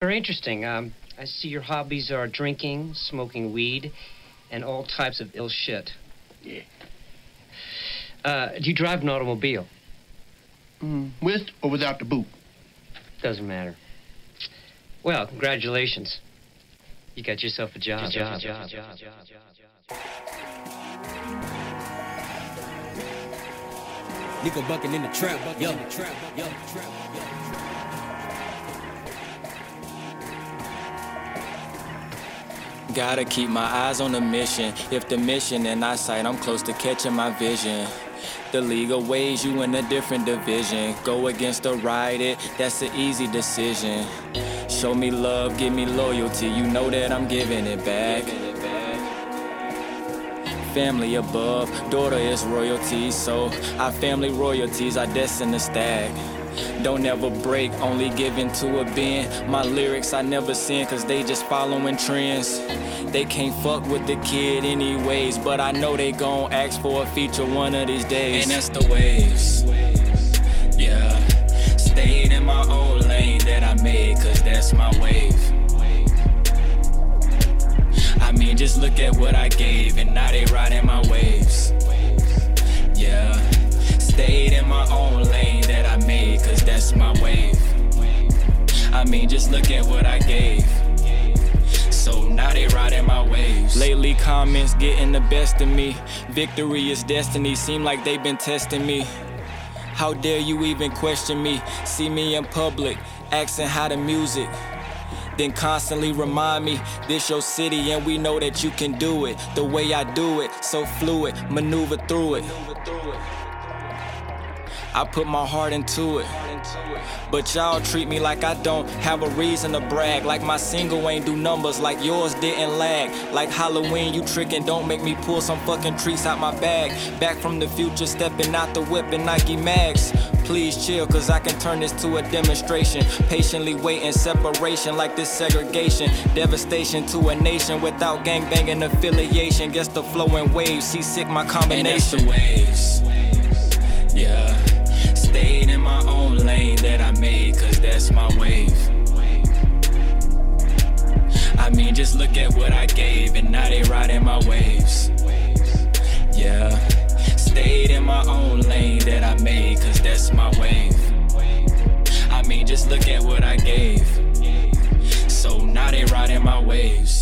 Very interesting. Um, I see your hobbies are drinking, smoking weed, and all types of ill shit. Yeah. Uh, do you drive an automobile? Mm, with or without the boot? Doesn't matter. Well, congratulations. You got yourself a job. job, job, job, job Nigga bucking in the trap, yo. yo. Gotta keep my eyes on the mission. If the mission in eyesight, I'm close to catching my vision. The league ways you in a different division. Go against the ride it, that's an easy decision. Show me love, give me loyalty. You know that I'm giving it back. Family above, daughter is royalty. So our family royalties are destined to stack. Don't ever break, only giving to a bend. My lyrics I never send, cause they just following trends. They can't fuck with the kid anyways, but I know they gon' ask for a feature one of these days. And that's the waves. Yeah. Stayed in my own lane that I made, cause that's my wave. I mean, just look at what I gave, and now they riding my waves. My wave. I mean, just look at what I gave. So now they riding my waves. Lately, comments getting the best of me. Victory is destiny, seem like they've been testing me. How dare you even question me? See me in public, asking how the music. Then constantly remind me this your city and we know that you can do it the way I do it. So fluid, maneuver through it. I put my heart into it. But y'all treat me like I don't have a reason to brag. Like my single ain't do numbers, like yours didn't lag. Like Halloween, you trickin', don't make me pull some fucking treats out my bag. Back from the future, stepping out the whip in Nike Max. Please chill, cause I can turn this to a demonstration. Patiently waiting separation like this segregation. Devastation to a nation without gangbanging affiliation. Guess the flowing waves, see sick my combination. waves. Yeah. Stayed in my own lane that I made, cause that's my wave. I mean, just look at what I gave, and now they riding my waves. Yeah. Stayed in my own lane that I made, cause that's my wave. I mean, just look at what I gave. So now they riding my waves.